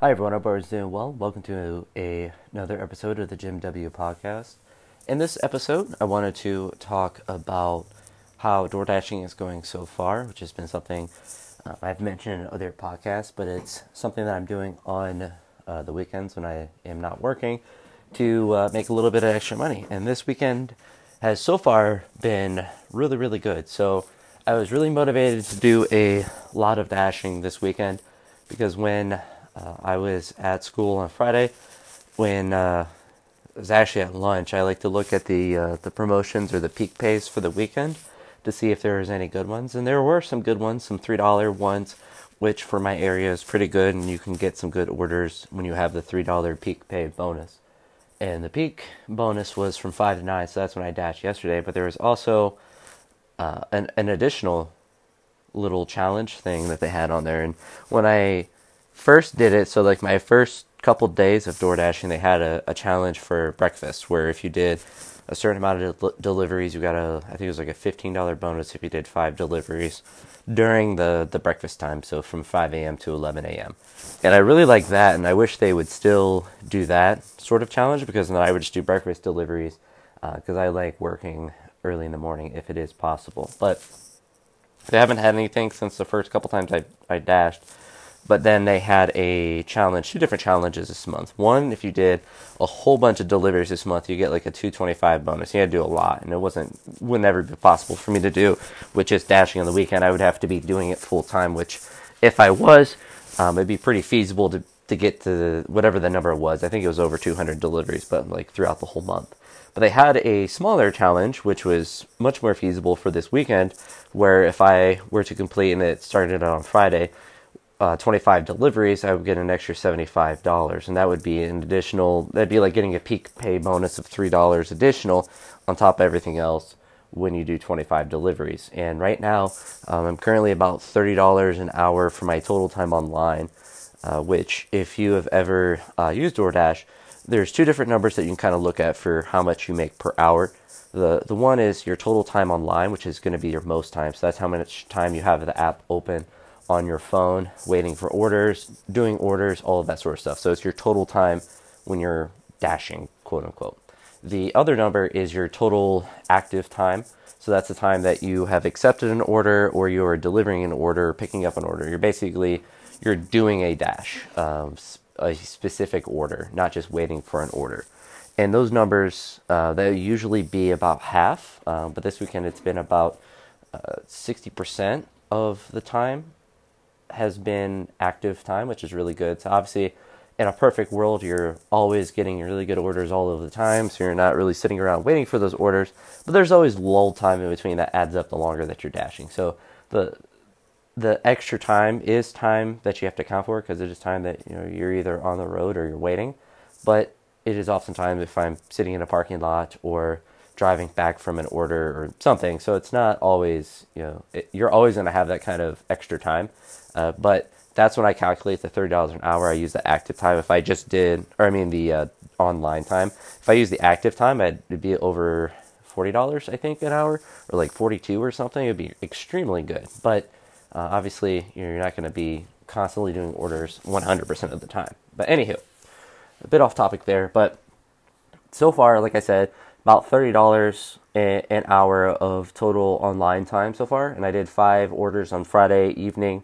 Hi everyone, hope everyone's doing well. Welcome to a, another episode of the Jim W podcast. In this episode, I wanted to talk about how door dashing is going so far, which has been something uh, I've mentioned in other podcasts, but it's something that I'm doing on uh, the weekends when I am not working to uh, make a little bit of extra money. And this weekend has so far been really, really good. So I was really motivated to do a lot of dashing this weekend because when uh, I was at school on Friday when uh, I was actually at lunch. I like to look at the uh, the promotions or the peak pays for the weekend to see if there was any good ones, and there were some good ones, some three dollar ones, which for my area is pretty good, and you can get some good orders when you have the three dollar peak pay bonus. And the peak bonus was from five to nine, so that's when I dashed yesterday. But there was also uh, an an additional little challenge thing that they had on there, and when I first did it, so like my first couple days of door dashing, they had a, a challenge for breakfast where if you did a certain amount of del- deliveries, you got a I think it was like a fifteen dollar bonus if you did five deliveries during the the breakfast time, so from five a.m. to eleven a.m. And I really like that, and I wish they would still do that sort of challenge because then I would just do breakfast deliveries because uh, I like working early in the morning if it is possible. But they haven't had anything since the first couple times I I dashed but then they had a challenge, two different challenges this month. One, if you did a whole bunch of deliveries this month, you get like a 225 bonus. You had to do a lot, and it wasn't would never be possible for me to do with just dashing on the weekend. I would have to be doing it full time, which if I was, um, it'd be pretty feasible to to get to whatever the number was. I think it was over 200 deliveries, but like throughout the whole month. But they had a smaller challenge, which was much more feasible for this weekend, where if I were to complete and it started on Friday, uh, 25 deliveries, I would get an extra $75. And that would be an additional, that'd be like getting a peak pay bonus of $3 additional on top of everything else when you do 25 deliveries. And right now, um, I'm currently about $30 an hour for my total time online, uh, which, if you have ever uh, used DoorDash, there's two different numbers that you can kind of look at for how much you make per hour. The, the one is your total time online, which is going to be your most time. So that's how much time you have the app open on your phone, waiting for orders, doing orders, all of that sort of stuff. So it's your total time when you're dashing, quote unquote. The other number is your total active time. So that's the time that you have accepted an order or you are delivering an order, picking up an order. You're basically you're doing a dash, um, a specific order, not just waiting for an order. And those numbers uh, they usually be about half, uh, but this weekend it's been about uh, sixty percent of the time has been active time, which is really good. So obviously, in a perfect world, you're always getting really good orders all of the time, so you're not really sitting around waiting for those orders. But there's always lull time in between that adds up the longer that you're dashing. So the the extra time is time that you have to account for because it is time that you know you're either on the road or you're waiting. But it is oftentimes if I'm sitting in a parking lot or driving back from an order or something. So it's not always, you know, it, you're always going to have that kind of extra time. Uh, but that's when I calculate the $30 an hour. I use the active time. If I just did, or I mean the uh, online time, if I use the active time, it'd be over $40, I think, an hour, or like 42 or something. It'd be extremely good. But uh, obviously, you're not going to be constantly doing orders 100% of the time. But anywho, a bit off topic there. But so far, like I said, about $30 an hour of total online time so far. And I did five orders on Friday evening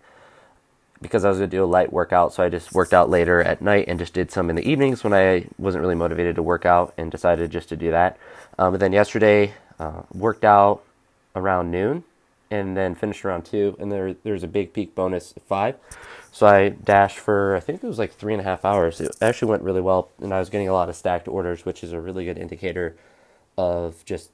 because I was going to do a light workout. So I just worked out later at night and just did some in the evenings when I wasn't really motivated to work out and decided just to do that. Um, then yesterday, uh, worked out around noon and then finished around two. And there, there's a big peak bonus at five. So I dashed for I think it was like three and a half hours. It actually went really well, and I was getting a lot of stacked orders, which is a really good indicator of just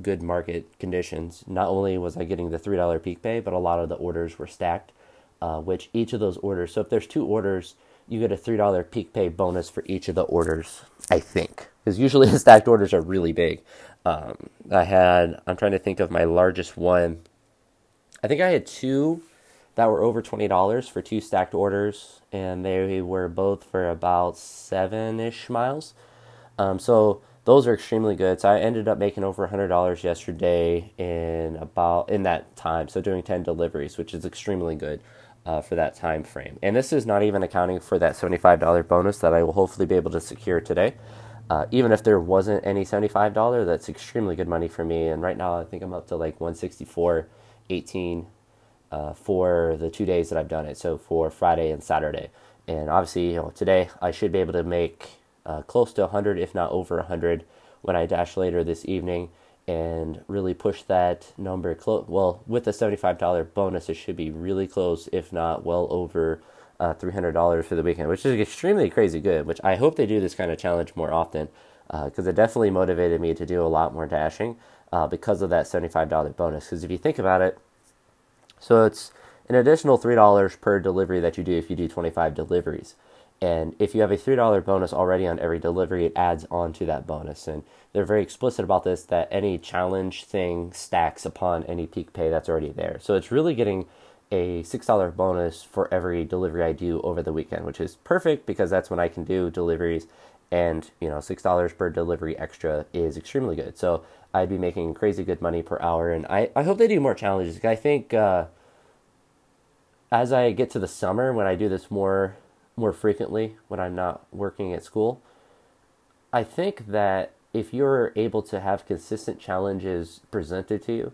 good market conditions. Not only was I getting the three dollar peak pay, but a lot of the orders were stacked. Uh, which each of those orders, so if there's two orders, you get a three dollar peak pay bonus for each of the orders. I think because usually the stacked orders are really big. Um, I had I'm trying to think of my largest one. I think I had two that were over twenty dollars for two stacked orders, and they were both for about seven ish miles. Um, so those are extremely good. So I ended up making over $100 yesterday in about in that time. So doing 10 deliveries, which is extremely good. uh, for that time frame. And this is not even accounting for that $75 bonus that I will hopefully be able to secure today. Uh, even if there wasn't any $75, that's extremely good money for me. And right now, I think I'm up to like 164, 18 uh, for the two days that I've done it. So for Friday and Saturday. And obviously, you know, today I should be able to make uh, close to 100, if not over 100, when I dash later this evening and really push that number close. Well, with the $75 bonus, it should be really close, if not well over uh, $300 for the weekend, which is extremely crazy good. Which I hope they do this kind of challenge more often because uh, it definitely motivated me to do a lot more dashing uh, because of that $75 bonus. Because if you think about it, so it's an additional $3 per delivery that you do if you do 25 deliveries. And if you have a $3 bonus already on every delivery, it adds on to that bonus. And they're very explicit about this that any challenge thing stacks upon any peak pay that's already there. So it's really getting a $6 bonus for every delivery I do over the weekend, which is perfect because that's when I can do deliveries. And, you know, $6 per delivery extra is extremely good. So I'd be making crazy good money per hour. And I, I hope they do more challenges. I think uh, as I get to the summer, when I do this more more frequently when I'm not working at school. I think that if you're able to have consistent challenges presented to you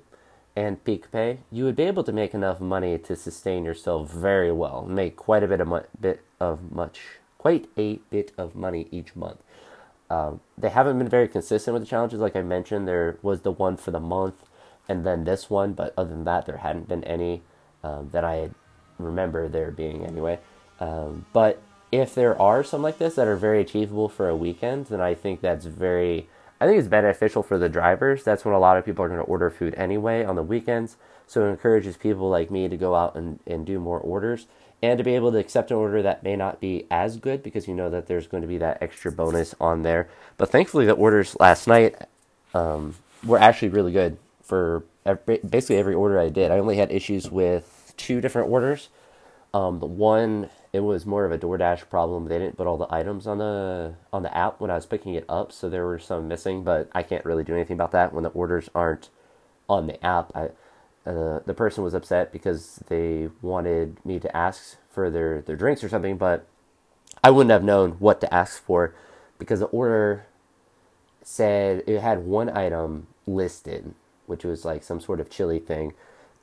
and peak pay, you would be able to make enough money to sustain yourself very well, make quite a bit of mu- bit of much, quite a bit of money each month. Um, they haven't been very consistent with the challenges, like I mentioned. There was the one for the month, and then this one, but other than that, there hadn't been any um, that I remember there being anyway. Um, but if there are some like this that are very achievable for a weekend, then I think that's very, I think it's beneficial for the drivers. That's when a lot of people are going to order food anyway on the weekends. So it encourages people like me to go out and, and do more orders and to be able to accept an order that may not be as good because you know that there's going to be that extra bonus on there. But thankfully, the orders last night um, were actually really good for every, basically every order I did. I only had issues with two different orders. Um, the one it was more of a DoorDash problem. They didn't put all the items on the on the app when I was picking it up, so there were some missing. But I can't really do anything about that when the orders aren't on the app. I, uh, the person was upset because they wanted me to ask for their their drinks or something, but I wouldn't have known what to ask for because the order said it had one item listed, which was like some sort of chili thing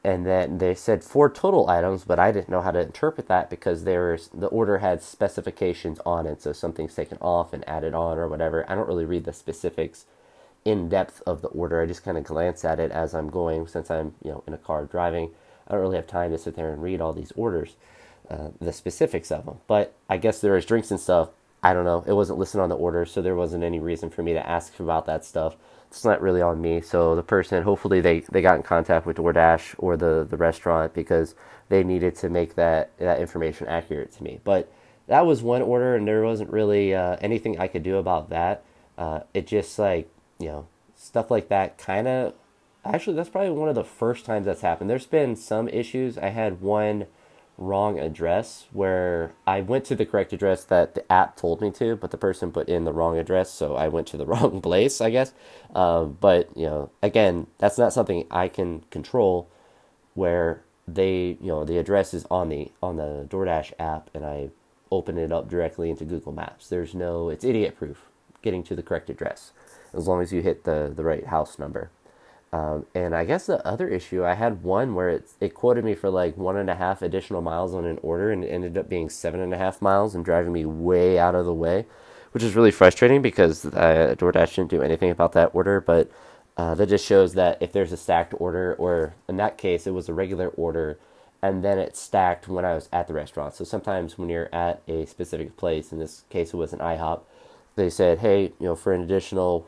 and then they said four total items, but I didn't know how to interpret that because there's the order had specifications on it, so something's taken off and added on or whatever. I don't really read the specifics in depth of the order. I just kind of glance at it as I'm going, since I'm you know in a car driving. I don't really have time to sit there and read all these orders, uh, the specifics of them. But I guess there is drinks and stuff. I don't know. It wasn't listed on the order, so there wasn't any reason for me to ask about that stuff it's not really on me. So the person, hopefully, they, they got in contact with DoorDash or the, the restaurant because they needed to make that that information accurate to me. But that was one order, and there wasn't really uh, anything I could do about that. Uh, it just like you know stuff like that kind of. Actually, that's probably one of the first times that's happened. There's been some issues. I had one wrong address where I went to the correct address that the app told me to, but the person put in the wrong address, so I went to the wrong place, I guess. Uh, but you know, again, that's not something I can control. Where they, you know, the address is on the on the DoorDash app, and I open it up directly into Google Maps. There's no, it's idiot proof getting to the correct address as long as you hit the the right house number. Um, and I guess the other issue, I had one where it, it quoted me for like one and a half additional miles on an order, and it ended up being seven and a half miles and driving me way out of the way, which is really frustrating because uh, DoorDash didn't do anything about that order. But uh, that just shows that if there's a stacked order, or in that case, it was a regular order, and then it stacked when I was at the restaurant. So sometimes when you're at a specific place, in this case, it was an IHOP, they said, hey, you know, for an additional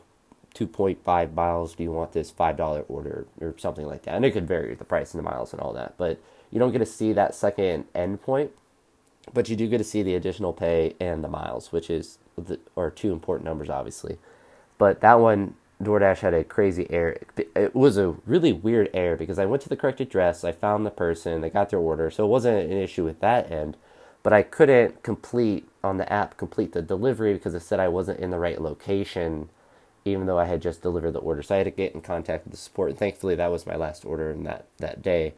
2.5 miles do you want this $5 order or something like that and it could vary the price and the miles and all that but you don't get to see that second endpoint but you do get to see the additional pay and the miles which is the, are two important numbers obviously but that one DoorDash had a crazy error. It was a really weird error because I went to the correct address, I found the person, they got their order, so it wasn't an issue with that end. But I couldn't complete on the app complete the delivery because it said I wasn't in the right location even though I had just delivered the order. So I had to get in contact with the support, and thankfully that was my last order in that that day.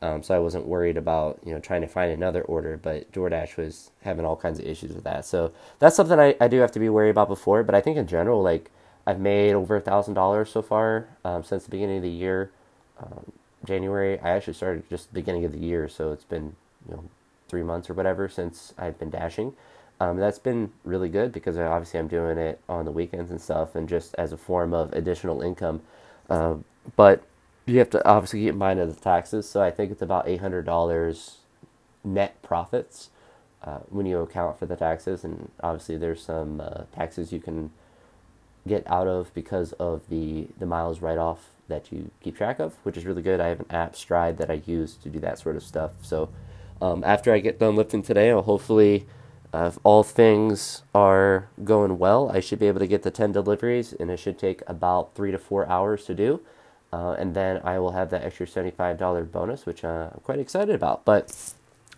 Um, so I wasn't worried about you know trying to find another order, but DoorDash was having all kinds of issues with that. So that's something I, I do have to be worried about before. But I think in general, like I've made over a thousand dollars so far um, since the beginning of the year. Um, January, I actually started just the beginning of the year, so it's been you know three months or whatever since I've been dashing. Um, that's been really good because obviously I'm doing it on the weekends and stuff, and just as a form of additional income. Uh, but you have to obviously keep in mind of the taxes. So I think it's about eight hundred dollars net profits uh, when you account for the taxes, and obviously there's some uh, taxes you can get out of because of the the miles write off that you keep track of, which is really good. I have an app Stride that I use to do that sort of stuff. So um, after I get done lifting today, I'll hopefully. Uh, if all things are going well, I should be able to get the 10 deliveries, and it should take about three to four hours to do. Uh, and then I will have that extra $75 bonus, which uh, I'm quite excited about. But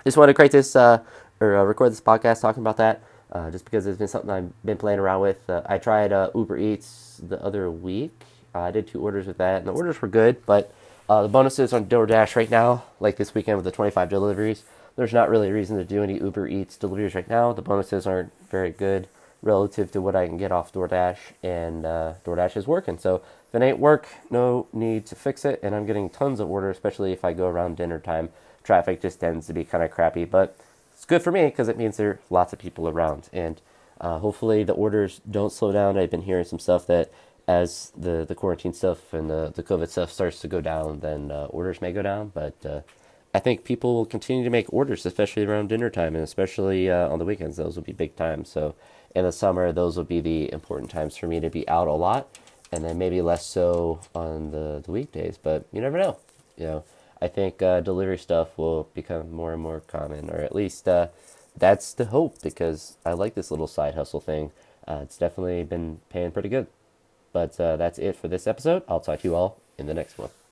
just want to create this uh, or uh, record this podcast talking about that, uh, just because it's been something I've been playing around with. I tried Uber Eats the other week. I did two orders with that, and the orders were good. But the bonuses on DoorDash right now, like this weekend with the 25 deliveries, there's not really a reason to do any Uber Eats deliveries right now. The bonuses aren't very good relative to what I can get off DoorDash, and DoorDash is working. So if it ain't work, no need to fix it. And I'm getting tons of orders, especially if I go around dinner time. Traffic just tends to be kind of crappy, but it's good for me because it means there are lots of people around. And uh, hopefully the orders don't slow down. I've been hearing some stuff that as the, the quarantine stuff and the, the COVID stuff starts to go down, then uh, orders may go down. But uh, I think people will continue to make orders, especially around dinner time and especially uh, on the weekends. Those will be big times. So in the summer, those will be the important times for me to be out a lot and then maybe less so on the, the weekdays. But you never know. You know, I think uh, delivery stuff will become more and more common, or at least uh, that's the hope because I like this little side hustle thing. Uh, it's definitely been paying pretty good. But uh, that's it for this episode. I'll talk to you all in the next one.